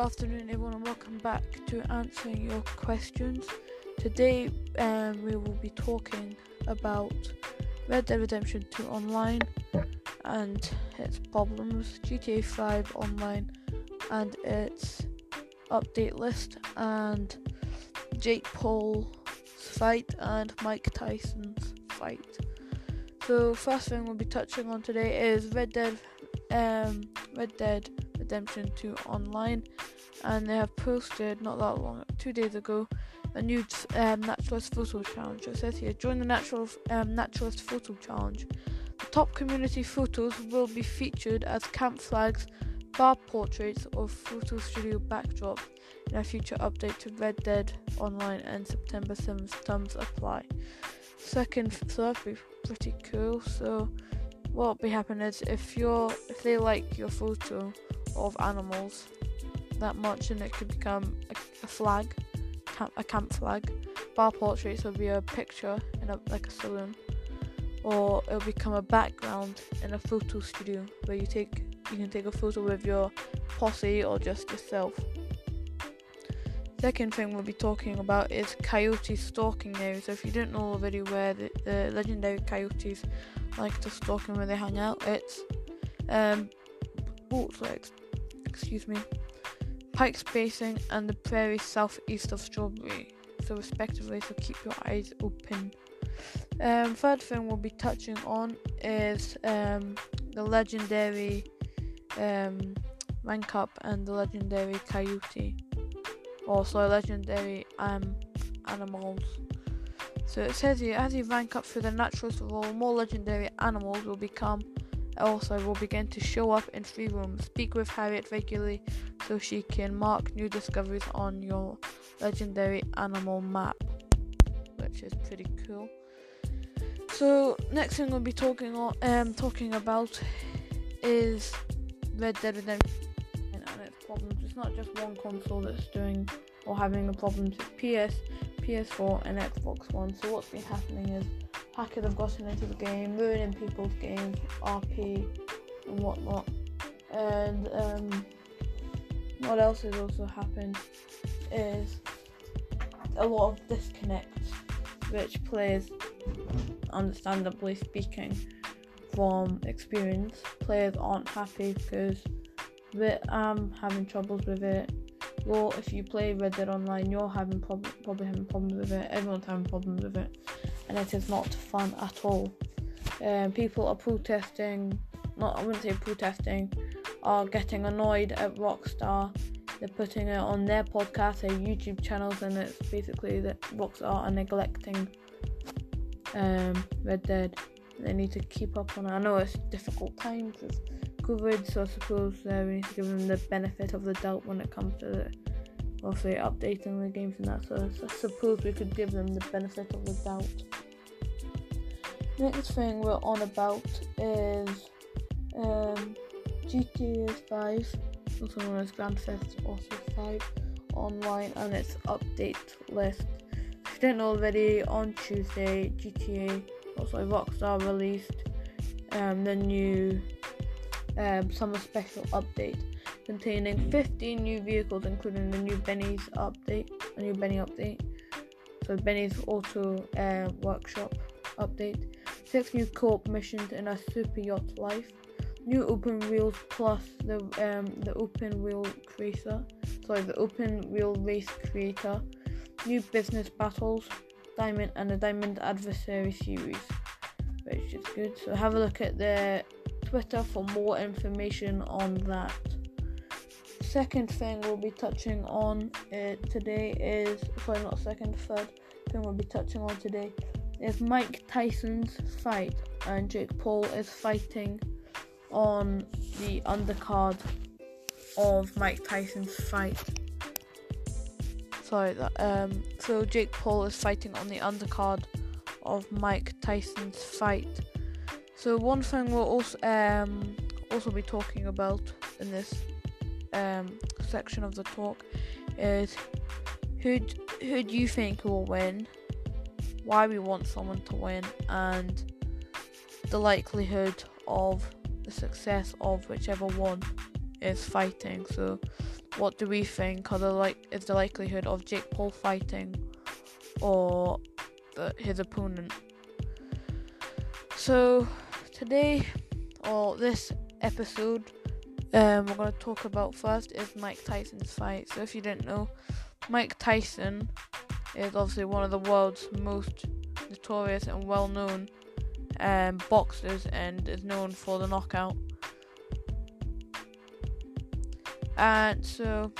afternoon, everyone, and welcome back to answering your questions. Today, um, we will be talking about Red Dead Redemption 2 Online and its problems, GTA 5 Online and its update list, and Jake Paul's fight and Mike Tyson's fight. So, first thing we'll be touching on today is Red Dead, um, Red Dead Redemption 2 online, and they have posted not that long, two days ago, a new um, naturalist photo challenge. It says here, join the natural um, naturalist photo challenge. The top community photos will be featured as camp flags, bar portraits, or photo studio backdrops in a future update to Red Dead Online and September 7th. Terms apply. Second, so that'd be pretty cool. So what'll be happening is if you're if they like your photo of animals that much and it could become a, a flag camp, a camp flag. Bar portraits will be a picture in a like a saloon. Or it'll become a background in a photo studio where you take you can take a photo with your posse or just yourself. Second thing we'll be talking about is coyote stalking areas. So if you don't know already where the, the legendary coyotes like to stalk and where they hang out, it's um, excuse me, Pikes Basin and the prairie southeast of Strawberry, so respectively. So keep your eyes open. Um, third thing we'll be touching on is um, the legendary um, rank up and the legendary coyote also legendary um, animals. So it says here, as you rank up through the naturalist role, more legendary animals will become also will begin to show up in free rooms. Speak with Harriet regularly so she can mark new discoveries on your legendary animal map, which is pretty cool. So next thing we'll be talking on, um, talking about is Red Dead Redemption and its problems. It's not just one console that's doing or having the problems. It's PS, PS4, and Xbox One. So what's been happening is hackers have gotten into the game, ruining people's games, RP, and whatnot. And um, what else has also happened is a lot of disconnect, which players, understandably speaking, from experience, players aren't happy because I'm having troubles with it. Well, if you play Red Dead Online, you're having prob- probably having problems with it. Everyone's having problems with it, and it is not fun at all. Um, people are protesting. Not, I wouldn't say protesting. Are getting annoyed at Rockstar. They're putting it on their podcast, their YouTube channels, and it's basically that Rockstar are neglecting um, Red Dead. They need to keep up on it. I know it's difficult times with COVID, so I suppose uh, we need to give them the benefit of the doubt when it comes to the, obviously updating the games and that. So I suppose we could give them the benefit of the doubt. Next thing we're on about is um, GTA 5, also known as Grand Theft Auto 5 online, and its update list. If you know already, on Tuesday, GTA, also Rockstar released um, the new um, summer special update containing 15 new vehicles, including the new Benny's update, a new Benny update. So Benny's Auto uh, Workshop update. Six new co-op missions in a super yacht life. New open wheels plus the um, the open wheel creator. Sorry, the open wheel race creator. New business battles, diamond and the diamond adversary series, which is good. So have a look at the Twitter for more information on that. Second thing we'll be touching on uh, today is sorry, not second, third thing we'll be touching on today is Mike Tyson's fight, and Jake Paul is fighting on the undercard of Mike Tyson's fight. Sorry, that um. So Jake Paul is fighting on the undercard of Mike Tyson's fight. So one thing we'll also um, also be talking about in this um, section of the talk is who who do you think will win, why we want someone to win, and the likelihood of the success of whichever one is fighting. So what do we think are the like is the likelihood of Jake Paul fighting or the, his opponent? So today or this episode, um, we're gonna talk about first is Mike Tyson's fight. So if you didn't know, Mike Tyson is obviously one of the world's most notorious and well-known um, boxers and is known for the knockout. And so,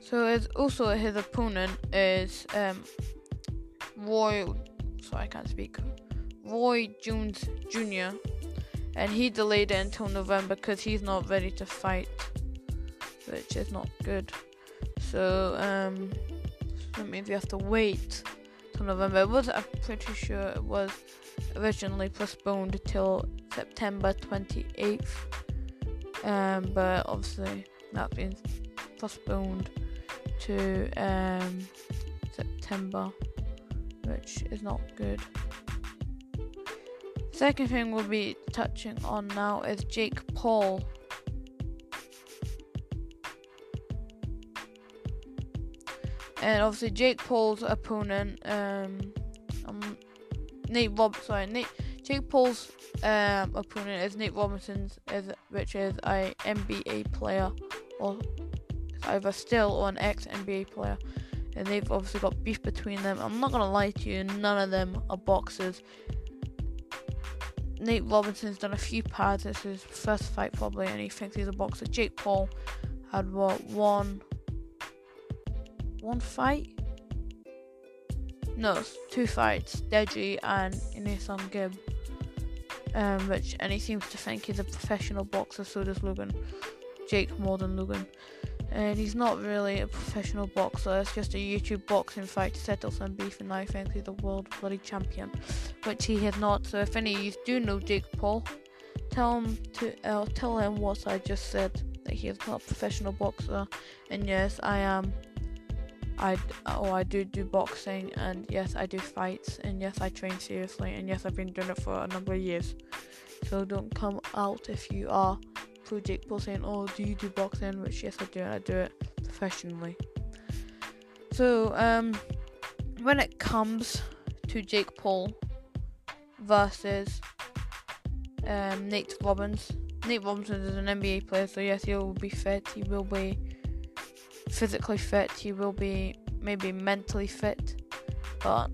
so it's also his opponent is um, Roy. Sorry, I can't speak. Roy Jones Jr. And he delayed it until November because he's not ready to fight, which is not good. So um, that means we have to wait till November. Was I'm pretty sure it was originally postponed till September 28th, um, but obviously that's been postponed to um, September, which is not good. Second thing we'll be touching on now is Jake Paul. And obviously Jake Paul's opponent, um, um Nate Rob, sorry, Nate Jake Paul's um opponent is Nate Robinson's, is which is a NBA player or either still or an ex NBA player, and they've obviously got beef between them. I'm not gonna lie to you, none of them are boxers. Nate Robinson's done a few pads. Is his first fight probably, and he thinks he's a boxer. Jake Paul had what one one fight. No, two fights. Deji and AnEsonGib. Um, which and he seems to think he's a professional boxer. So does Logan. Jake more than Logan. And he's not really a professional boxer. It's just a YouTube boxing fight to settle some beef, and I think he's the world bloody champion, which he has not. So if any of you do know Jake Paul, tell him to uh, tell him what I just said that he is not a professional boxer. And yes, I am I oh I do do boxing and yes I do fights and yes I train seriously and yes I've been doing it for a number of years. So don't come out if you are Paul saying oh do you do boxing which yes I do and I do it professionally. So um when it comes to Jake Paul versus um, Nate Robbins. Nate Robinson is an NBA player, so yes, he will be fit. He will be physically fit, you will be maybe mentally fit, but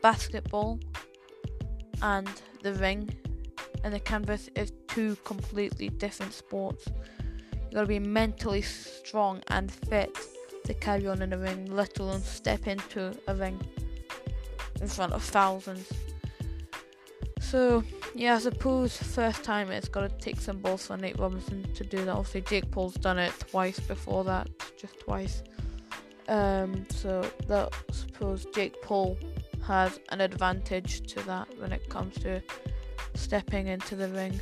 basketball and the ring and the canvas is two completely different sports. You gotta be mentally strong and fit to carry on in the ring, let alone step into a ring in front of thousands. So yeah, I suppose first time it's got to take some balls for Nate Robinson to do that. Obviously, Jake Paul's done it twice before that, just twice. Um, so that suppose Jake Paul has an advantage to that when it comes to stepping into the ring.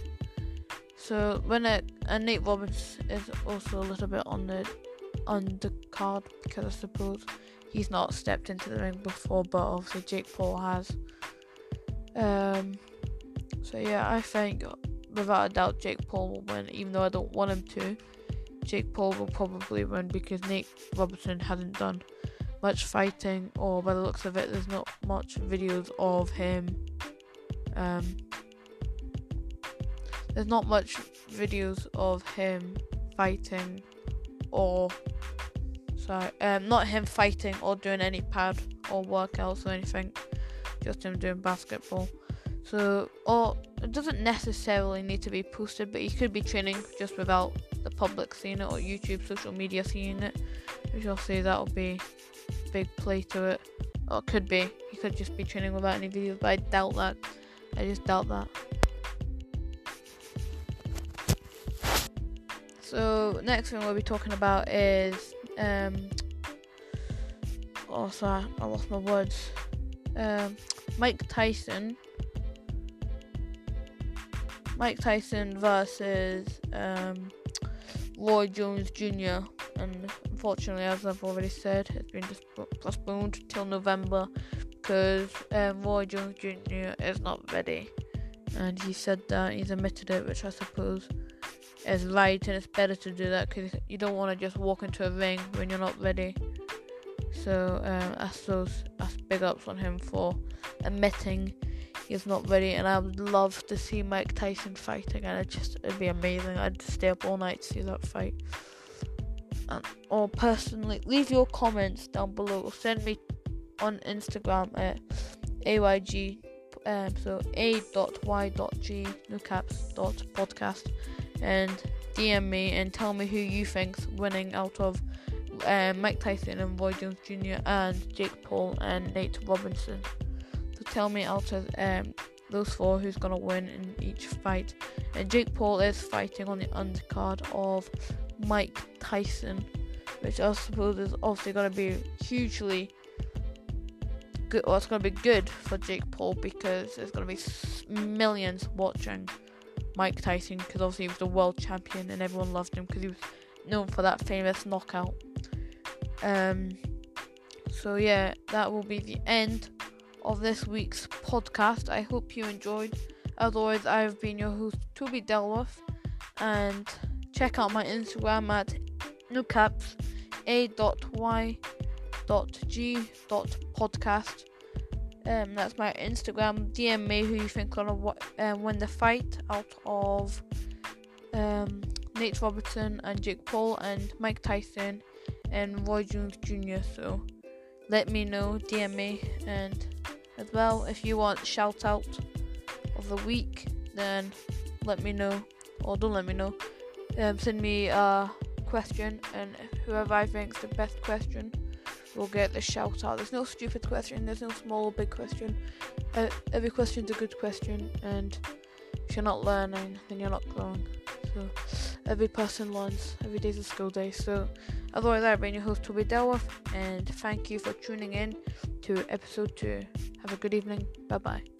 So when it and Nate Robinson is also a little bit on the on the card because I suppose he's not stepped into the ring before, but obviously Jake Paul has. Um, so yeah, I think without a doubt Jake Paul will win, even though I don't want him to. Jake Paul will probably win because Nate Robertson hasn't done much fighting, or by the looks of it, there's not much videos of him. Um, there's not much videos of him fighting, or sorry, um, not him fighting or doing any pad or workouts or anything. Just him doing basketball. So, or it doesn't necessarily need to be posted, but you could be training just without the public seeing it or YouTube social media seeing it. Which I'll say that'll be a big play to it. Or it could be. He could just be training without any videos, but I doubt that. I just doubt that. So next thing we'll be talking about is um oh sorry, I lost my words. Um Mike Tyson Mike Tyson versus um, Roy Jones Jr. And unfortunately, as I've already said, it's been postponed till November because um, Roy Jones Jr. is not ready. And he said that he's admitted it, which I suppose is right, and it's better to do that because you don't want to just walk into a ring when you're not ready. So um, that's those that's big ups on him for admitting he's not ready, and I would love to see Mike Tyson fight again. It just it'd be amazing. I'd stay up all night to see that fight. And, or personally, leave your comments down below. Or send me on Instagram at ayg um, so a.y.g no caps dot podcast and DM me and tell me who you think's winning out of um, Mike Tyson and Roy Jones Jr. and Jake Paul and Nate Robinson. Tell me out of um, those four who's gonna win in each fight. And Jake Paul is fighting on the undercard of Mike Tyson, which I suppose is obviously gonna be hugely good. Well, it's gonna be good for Jake Paul because there's gonna be millions watching Mike Tyson because obviously he was the world champion and everyone loved him because he was known for that famous knockout. Um, so yeah, that will be the end of this week's podcast. I hope you enjoyed. Always, I've been your host, Toby Delworth, and check out my Instagram at nocaps a.y.g.podcast. Um, that's my Instagram. DM me who you think gonna um, win the fight out of um, Nate Robertson and Jake Paul and Mike Tyson and Roy Jones Jr. So let me know, DM me, and as well if you want shout out of the week, then let me know, or don't let me know. Um, send me a question, and whoever I think's the best question will get the shout out. There's no stupid question. There's no small or big question. Uh, every question's a good question, and if you're not learning, then you're not growing. So every person learns. Every day's a school day. So otherwise, I've been your host Toby Delworth, and thank you for tuning in to episode two. Have a good evening. Bye bye.